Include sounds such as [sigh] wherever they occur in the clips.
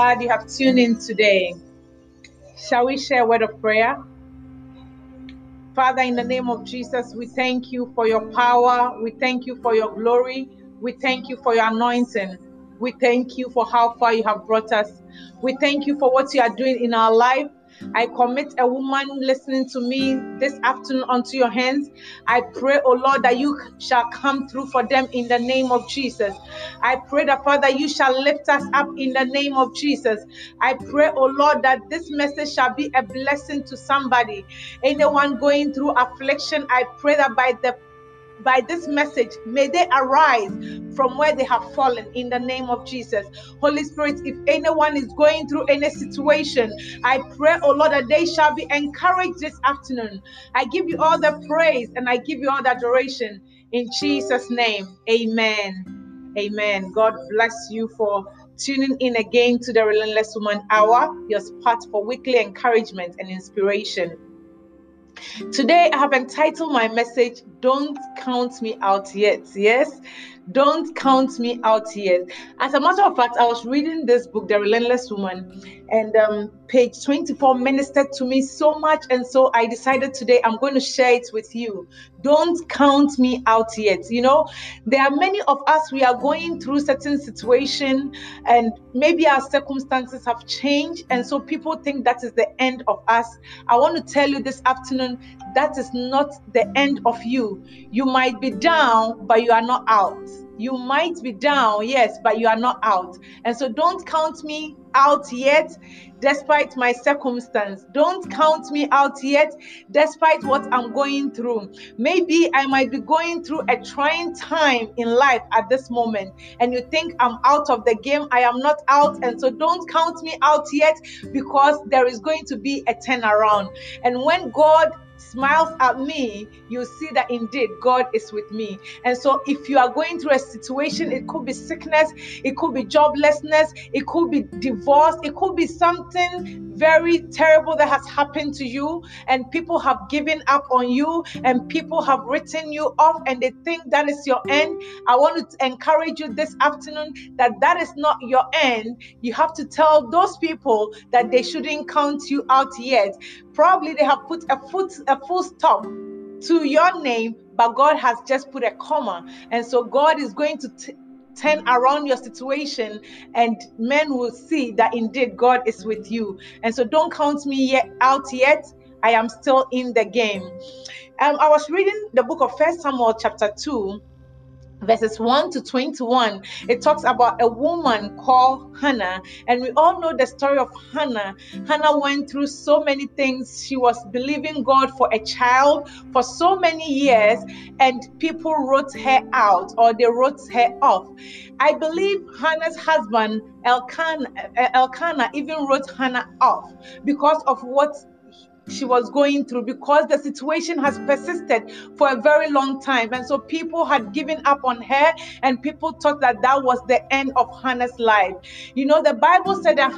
glad you have tuned in today. Shall we share a word of prayer? Father, in the name of Jesus, we thank you for your power. We thank you for your glory. We thank you for your anointing. We thank you for how far you have brought us. We thank you for what you are doing in our life. I commit a woman listening to me this afternoon onto your hands. I pray, oh Lord, that you shall come through for them in the name of Jesus. I pray that, Father, you shall lift us up in the name of Jesus. I pray, oh Lord, that this message shall be a blessing to somebody. Anyone going through affliction, I pray that by the by this message, may they arise from where they have fallen in the name of Jesus. Holy Spirit, if anyone is going through any situation, I pray, oh Lord, that they shall be encouraged this afternoon. I give you all the praise and I give you all the adoration in Jesus' name. Amen. Amen. God bless you for tuning in again to the Relentless Woman Hour, your spot for weekly encouragement and inspiration. Today, I have entitled my message, Don't Count Me Out Yet. Yes, don't count me out yet. As a matter of fact, I was reading this book, The Relentless Woman, and um, page 24 ministered to me so much. And so I decided today I'm going to share it with you. Don't count me out yet. You know, there are many of us, we are going through certain situation, and maybe our circumstances have changed. And so people think that is the end of us. I want to tell you this afternoon that is not the end of you. You might be down, but you are not out. You might be down, yes, but you are not out. And so don't count me out yet, despite my circumstance. Don't count me out yet, despite what I'm going through. Maybe I might be going through a trying time in life at this moment, and you think I'm out of the game. I am not out. And so don't count me out yet because there is going to be a turnaround. And when God smiles at me, you see that indeed God is with me. And so, if you are going through a situation, it could be sickness, it could be joblessness, it could be divorce, it could be something very terrible that has happened to you, and people have given up on you, and people have written you off, and they think that is your end. I want to encourage you this afternoon that that is not your end. You have to tell those people that they shouldn't count you out yet. Probably they have put a foot a full stop to your name, but God has just put a comma. And so God is going to t- turn around your situation and men will see that indeed God is with you. And so don't count me yet out yet. I am still in the game. Um, I was reading the book of First Samuel chapter 2 verses 1 to 21 it talks about a woman called hannah. And we all know the story of hannah. Hannah went through so many things. She was believing god for a child for so many years and people wrote her out or they wrote her off. I believe hannah's husband elkanah, elkanah even wrote hannah off because of what she was going through because the situation has persisted for a very long time. And so people had given up on her, and people thought that that was the end of Hannah's life. You know, the Bible said that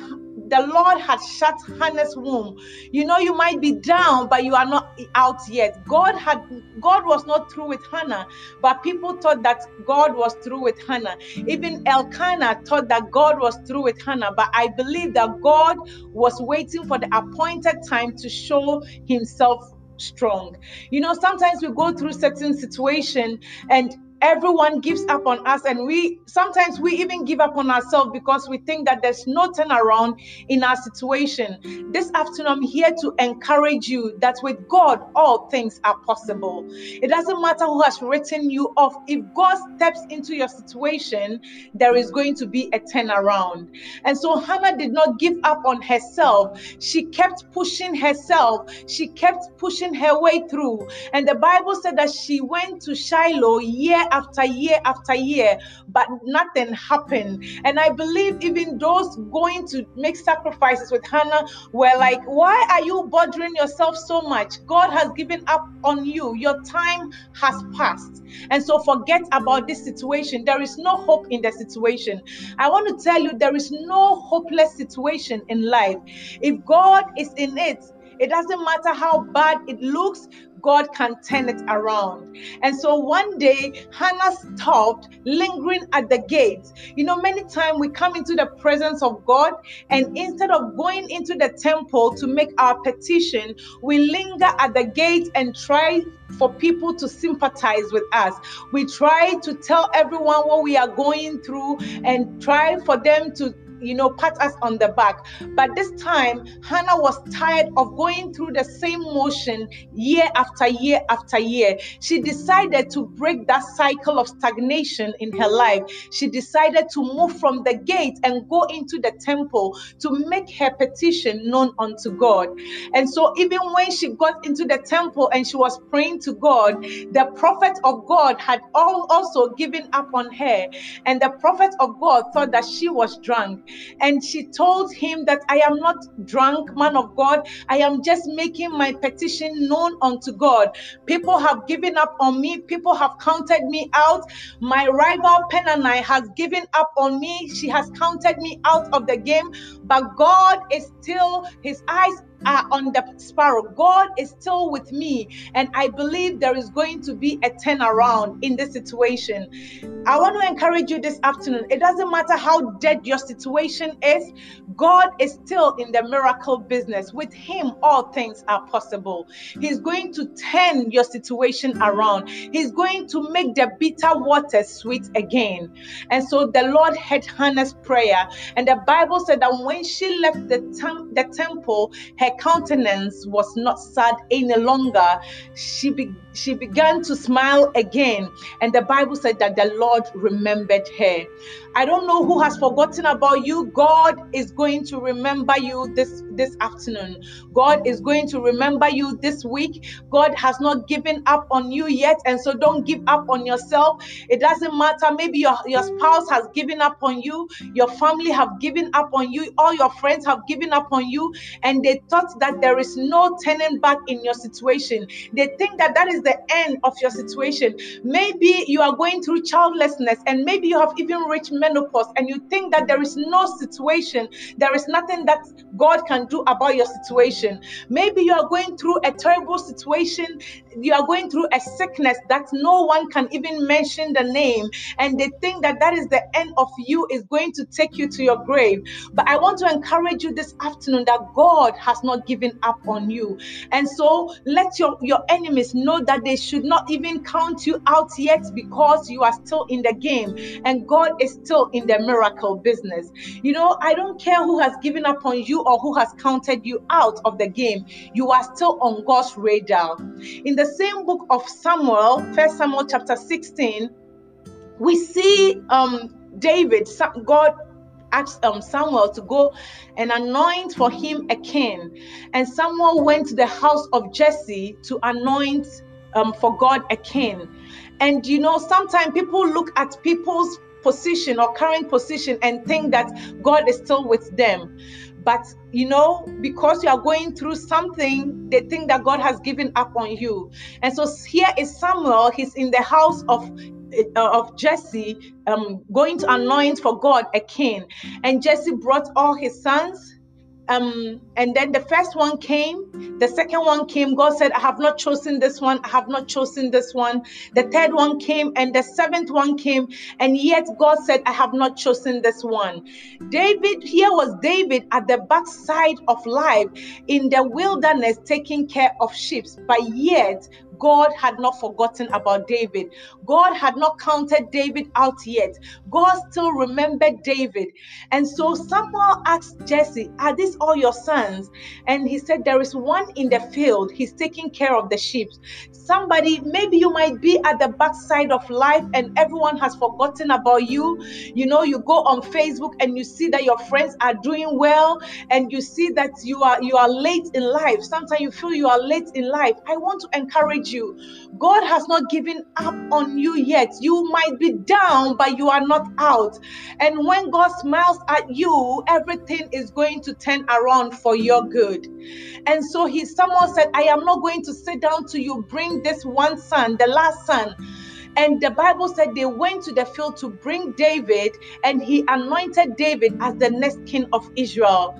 the Lord had shut Hannah's womb. You know, you might be down, but you are not out yet. God had God was not through with Hannah, but people thought that God was through with Hannah. Even Elkanah thought that God was through with Hannah, but I believe that God was waiting for the appointed time to show himself strong. You know, sometimes we go through certain situation and everyone gives up on us and we sometimes we even give up on ourselves because we think that there's no turnaround in our situation. This afternoon i'm here to encourage you that with god all things are possible. It doesn't matter who has written you off. If god steps into your situation there is going to be a turnaround. And so hannah did not give up on herself. She kept pushing herself. She kept pushing her way through. And the bible said that she went to shiloh year after year after year, but nothing happened. And I believe even those going to make sacrifices with Hannah were like, Why are you bothering yourself so much? God has given up on you, your time has passed. And so forget about this situation. There is no hope in the situation. I want to tell you, there is no hopeless situation in life. If God is in it, it doesn't matter how bad it looks, God can turn it around. And so one day, Hannah stopped lingering at the gate. You know, many times we come into the presence of God, and instead of going into the temple to make our petition, we linger at the gate and try for people to sympathize with us. We try to tell everyone what we are going through and try for them to you know, pat us on the back. But this time, Hannah was tired of going through the same motion year after year after year. She decided to break that cycle of stagnation in her life. She decided to move from the gate and go into the temple to make her petition known unto God. And so, even when she got into the temple and she was praying to God, the prophet of God had all also given up on her. And the prophet of God thought that she was drunk. And she told him that I am not drunk, man of God. I am just making my petition known unto God. People have given up on me, people have counted me out. My rival Peninnah has given up on me. She has counted me out of the game. But God is still, his eyes are on the sparrow. God is still with me, and I believe there is going to be a turnaround in this situation. I want to encourage you this afternoon. It doesn't matter how dead your situation is, God is still in the miracle business. With Him, all things are possible. He's going to turn your situation around, He's going to make the bitter water sweet again. And so the Lord heard Hannah's prayer, and the Bible said that when she left the, tem- the temple, her countenance was not sad any longer. She, be- she began to smile again. And the Bible said that the Lord remembered her. I don't know who has forgotten about you. God is going to remember you this, this afternoon. God is going to remember you this week. God has not given up on you yet. And so don't give up on yourself. It doesn't matter. Maybe your, your spouse has given up on you, your family have given up on you, all your friends have given up on you, and they thought that there is no turning back in your situation. They think that that is the end of your situation. Maybe you are going through childlessness, and maybe you have even reached menopause and you think that there is no situation, there is nothing that God can do about your situation. Maybe you are going through a terrible situation, you are going through a sickness that no one can even mention the name, and they think that that is the end of you, is going to take you to your grave. But I want to encourage you this afternoon that God has not given up on you. And so let your, your enemies know that they should not even count you out yet because you are still in the game and God is still in the miracle business. You know, I don't care who has given up on you or who has counted you out of the game. You are still on God's radar. In the same book of Samuel, First Samuel chapter 16, we see um David, God asked um, Samuel to go and anoint for him a king. And Samuel went to the house of Jesse to anoint um, for God a king. And you know, sometimes people look at people's position or current position and think that God is still with them. But you know, because you are going through something, they think that God has given up on you. And so here is Samuel, he's in the house of of Jesse, um, going to anoint for God a king. And Jesse brought all his sons um and then the first one came the second one came. God said i have not chosen this one i have not chosen this one. The third one came and the seventh one came and yet god said i have not chosen this one. David here was david at the backside of life in the wilderness taking care of sheep but yet God had not forgotten about David. God had not counted David out yet. God still remembered David. And so Samuel asked Jesse, Are these all your sons? And he said, There is one in the field. He's taking care of the sheep. Somebody, maybe you might be at the backside of life and everyone has forgotten about you. You know, you go on Facebook and you see that your friends are doing well and you see that you are you are late in life. Sometimes you feel you are late in life. I want to encourage you. God has not given up on you yet. You might be down, but you are not out. And when God smiles at you, everything is going to turn around for your good. And so he someone said, I am not going to sit down to you, bring this one son, the last son. And the Bible said they went to the field to bring David, and he anointed David as the next king of Israel.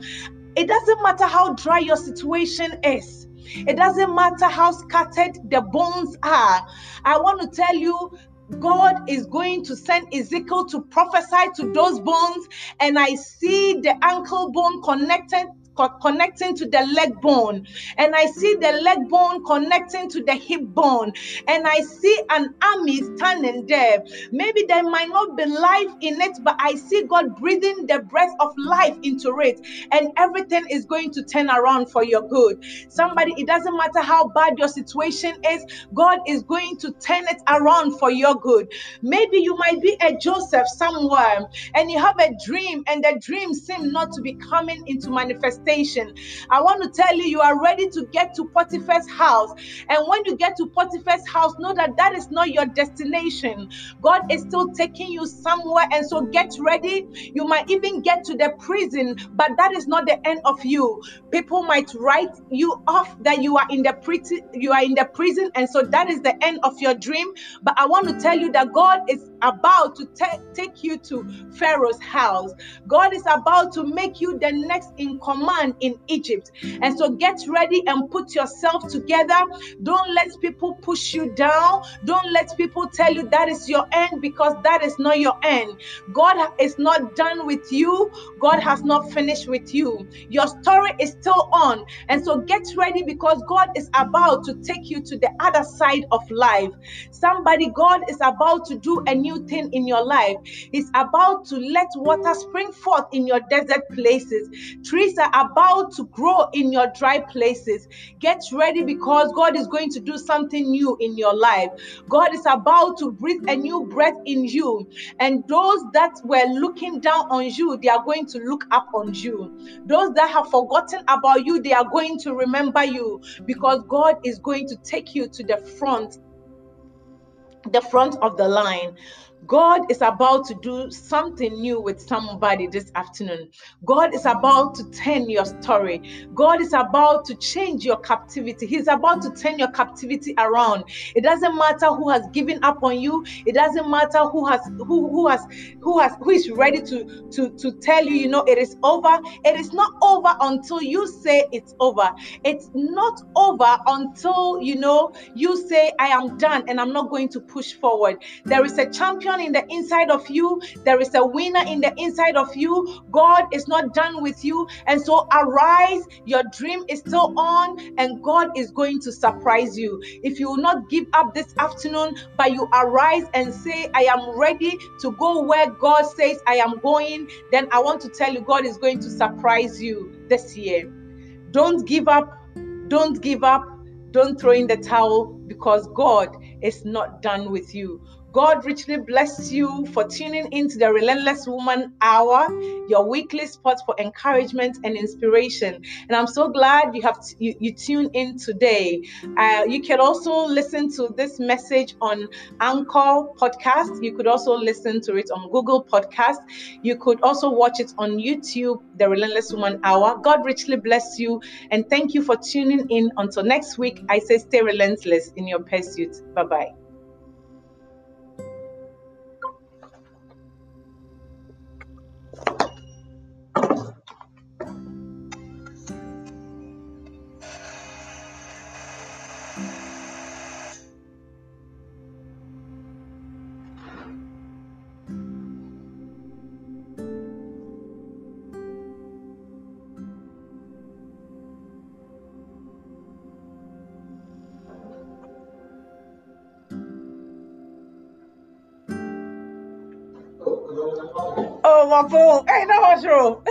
It doesn't matter how dry your situation is. It doesn't matter how scattered the bones are. I want to tell you, God is going to send Ezekiel to prophesy to those bones, and I see the ankle bone connected co- connecting to the leg bone, and I see the leg bone connecting to the hip bone, and I see an army standing there. Maybe there might not be life in it, but I see God breathing the breath of life into it, and everything is going to turn around for your good. Somebody, it doesn't matter how bad your situation is, God is going to turn it around for your good. Maybe you might be a Joseph somewhere, and you have a dream, and the dream seems not to be coming into manifestation manifestation. I want to tell you, you are ready to get to Potiphar's house. And when you get to Potiphar's house, know that that is not your destination. God is still taking you somewhere. And so get ready. You might even get to the prison, but that is not the end of you. People might write you off that you are in the prison, you are in the prison, and so that is the end of your dream. But I want to tell you that God is about to take you to Pharaoh's house. God is about to make you the next in command man in Egypt. And so get ready and put yourself together. Don't let people push you down. Don't let people tell you that is your end because that is not your end. God is not done with you. God has not finished with you. Your story is still on. And so get ready because God is about to take you to the other side of life. Somebody, God is about to do a new thing in your life. He's about to let water spring forth in your desert places. Trees are about to grow in your dry places. Get ready because God is going to do something new in your life. God is about to breathe a new breath in you. And those that were looking down on you, they are going to look up on you. Those that have forgotten about you, they are going to remember you because God is going to take you to the front the front of the line. God is about to do something new with somebody this afternoon. God is about to turn your story. God is about to change your captivity. He's about to turn your captivity around. It doesn't matter who has given up on you. It doesn't matter who has who who has who has who is ready to to to tell you, you know, it is over. It is not over until you say it's over. It's not over until you know you say I am done and I'm not going to push forward. There is a champion champion in the inside of you, there is a winner in the inside of you. God is not done with you. And so arise, your dream is still on, and God is going to surprise you. If you will not give up this afternoon, but you arise and say, I am ready to go where God says I am going, then I want to tell you, God is going to surprise you this year. Don't give up. Don't give up. Don't throw in the towel because God is not done with you. God richly bless you for tuning into the Relentless Woman Hour, your weekly spot for encouragement and inspiration. And I'm so glad you have t- you, you tune in today. Uh, you can also listen to this message on Anchor Podcast. You could also listen to it on Google Podcast. You could also watch it on YouTube, the Relentless Woman Hour. God richly bless you and thank you for tuning in. Until next week, I say stay relentless in your pursuit. Bye bye. Oh, my phone. Ain't no mushroom. [laughs]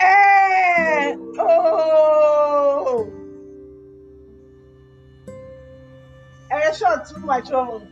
hey. Oh. I shot too much on.